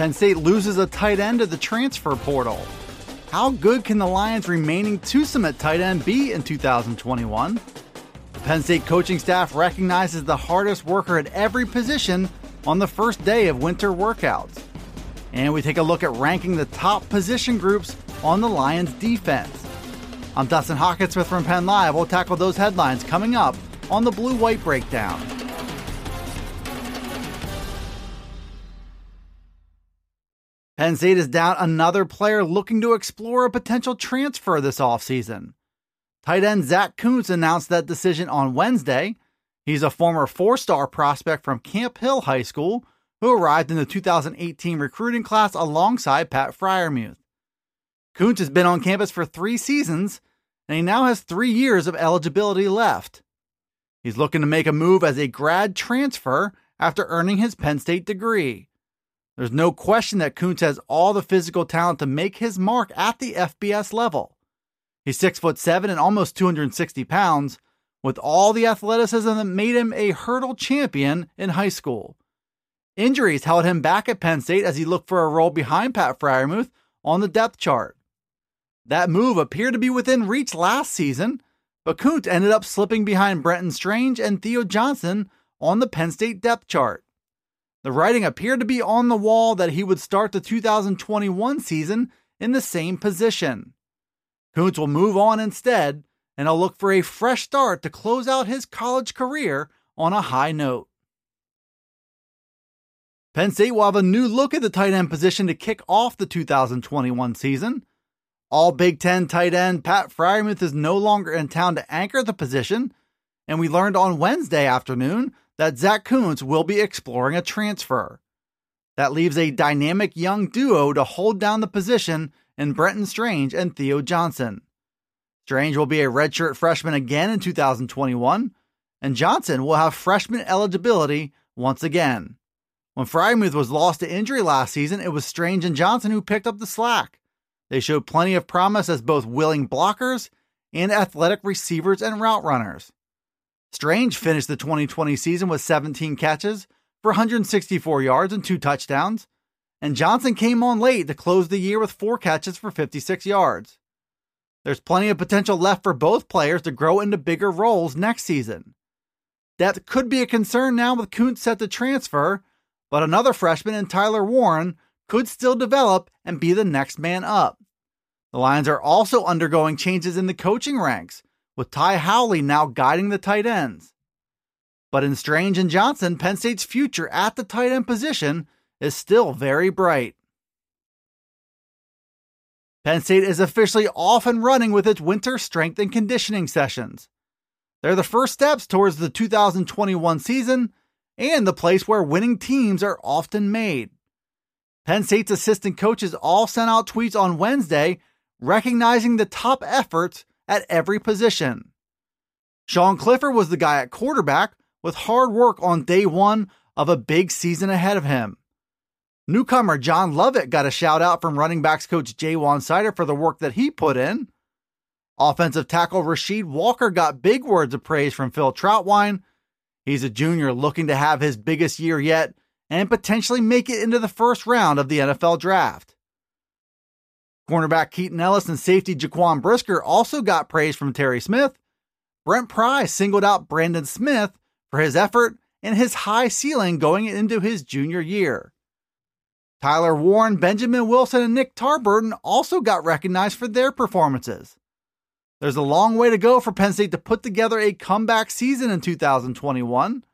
Penn State loses a tight end to the transfer portal. How good can the Lions' remaining twosome at tight end be in 2021? The Penn State coaching staff recognizes the hardest worker at every position on the first day of winter workouts. And we take a look at ranking the top position groups on the Lions' defense. I'm Dustin Hockensmith from Penn Live. We'll tackle those headlines coming up on the Blue White Breakdown. Penn State is down another player looking to explore a potential transfer this offseason. Tight end Zach Kuntz announced that decision on Wednesday. He's a former four star prospect from Camp Hill High School who arrived in the 2018 recruiting class alongside Pat Freiermuth. Kuntz has been on campus for three seasons, and he now has three years of eligibility left. He's looking to make a move as a grad transfer after earning his Penn State degree. There's no question that Kuntz has all the physical talent to make his mark at the FBS level. He's six foot seven and almost 260 pounds, with all the athleticism that made him a hurdle champion in high school. Injuries held him back at Penn State as he looked for a role behind Pat Freiermuth on the depth chart. That move appeared to be within reach last season, but Kuntz ended up slipping behind Brenton Strange and Theo Johnson on the Penn State depth chart. The writing appeared to be on the wall that he would start the 2021 season in the same position. Kuntz will move on instead, and he'll look for a fresh start to close out his college career on a high note. Penn State will have a new look at the tight end position to kick off the 2021 season. All Big Ten tight end Pat Freiermuth is no longer in town to anchor the position, and we learned on Wednesday afternoon that Zach Kuntz will be exploring a transfer. That leaves a dynamic young duo to hold down the position in Brenton Strange and Theo Johnson. Strange will be a redshirt freshman again in 2021, and Johnson will have freshman eligibility once again. When Freiermuth was lost to injury last season, it was Strange and Johnson who picked up the slack. They showed plenty of promise as both willing blockers and athletic receivers and route runners. Strange finished the 2020 season with 17 catches for 164 yards and two touchdowns, and Johnson came on late to close the year with four catches for 56 yards. There's plenty of potential left for both players to grow into bigger roles next season. Depth could be a concern now with Kuntz set to transfer, but another freshman in Tyler Warren could still develop and be the next man up. The Lions are also undergoing changes in the coaching ranks, with Ty Howle now guiding the tight ends. But in Strange and Johnson, Penn State's future at the tight end position is still very bright. Penn State is officially off and running with its winter strength and conditioning sessions. They're the first steps towards the 2021 season and the place where winning teams are often made. Penn State's assistant coaches all sent out tweets on Wednesday recognizing the top efforts at every position. Sean Clifford was the guy at quarterback with hard work on day one of a big season ahead of him. Newcomer John Lovett got a shout out from running backs coach Ja'Juan Seider for the work that he put in. Offensive tackle Rasheed Walker got big words of praise from Phil Trautwein. He's a junior looking to have his biggest year yet and potentially make it into the first round of the NFL draft. Cornerback Keaton Ellis and safety Jaquan Brisker also got praise from Terry Smith. Brent Pry singled out Brandon Smith for his effort and his high ceiling going into his junior year. Tyler Warren, Benjamin Wilson, and Nick Tarburton also got recognized for their performances. There's a long way to go for Penn State to put together a comeback season in 2021,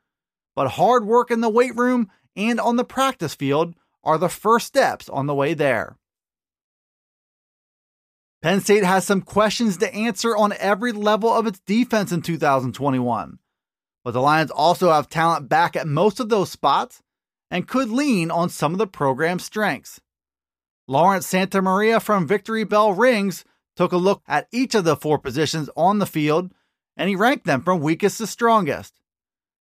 but hard work in the weight room and on the practice field are the first steps on the way there. Penn State has some questions to answer on every level of its defense in 2021. But the Lions also have talent back at most of those spots, and could lean on some of the program's strengths. Lawrence Santamaria from Victory Bell Rings took a look at each of the four positions on the field and he ranked them from weakest to strongest.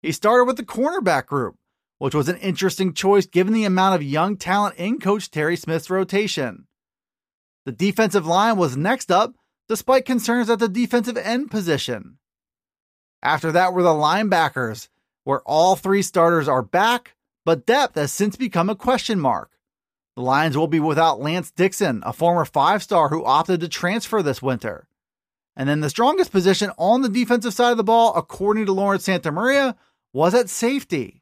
He started with the cornerback group, which was an interesting choice given the amount of young talent in Coach Terry Smith's rotation. The defensive line was next up, despite concerns at the defensive end position. After that were the linebackers, where all three starters are back, but depth has since become a question mark. The Lions will be without Lance Dixon, a former five star who opted to transfer this winter. And then the strongest position on the defensive side of the ball, according to Lawrence Santamaria, was at safety.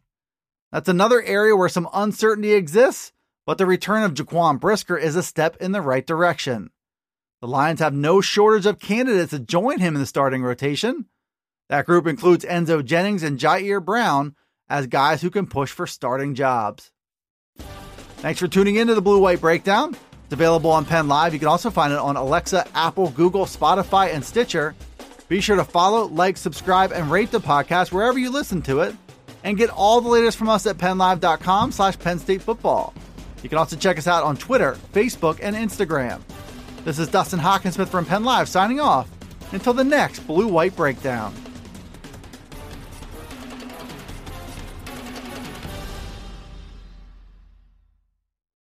That's another area where some uncertainty exists, but the return of Jaquan Brisker is a step in the right direction. The Lions have no shortage of candidates to join him in the starting rotation. That group includes Enzo Jennings and Ji'Ayir Brown as guys who can push for starting jobs. Thanks for tuning in to the Blue White Breakdown. It's available on Penn Live. You can also find it on Alexa, Apple, Google, Spotify, and Stitcher. Be sure to follow, like, subscribe, and rate the podcast wherever you listen to it. And get all the latest from us at PennLive.com slash Penn State Football. You can also check us out on Twitter, Facebook, and Instagram. This is Dustin Hockensmith from Penn Live signing off until the next Blue White Breakdown.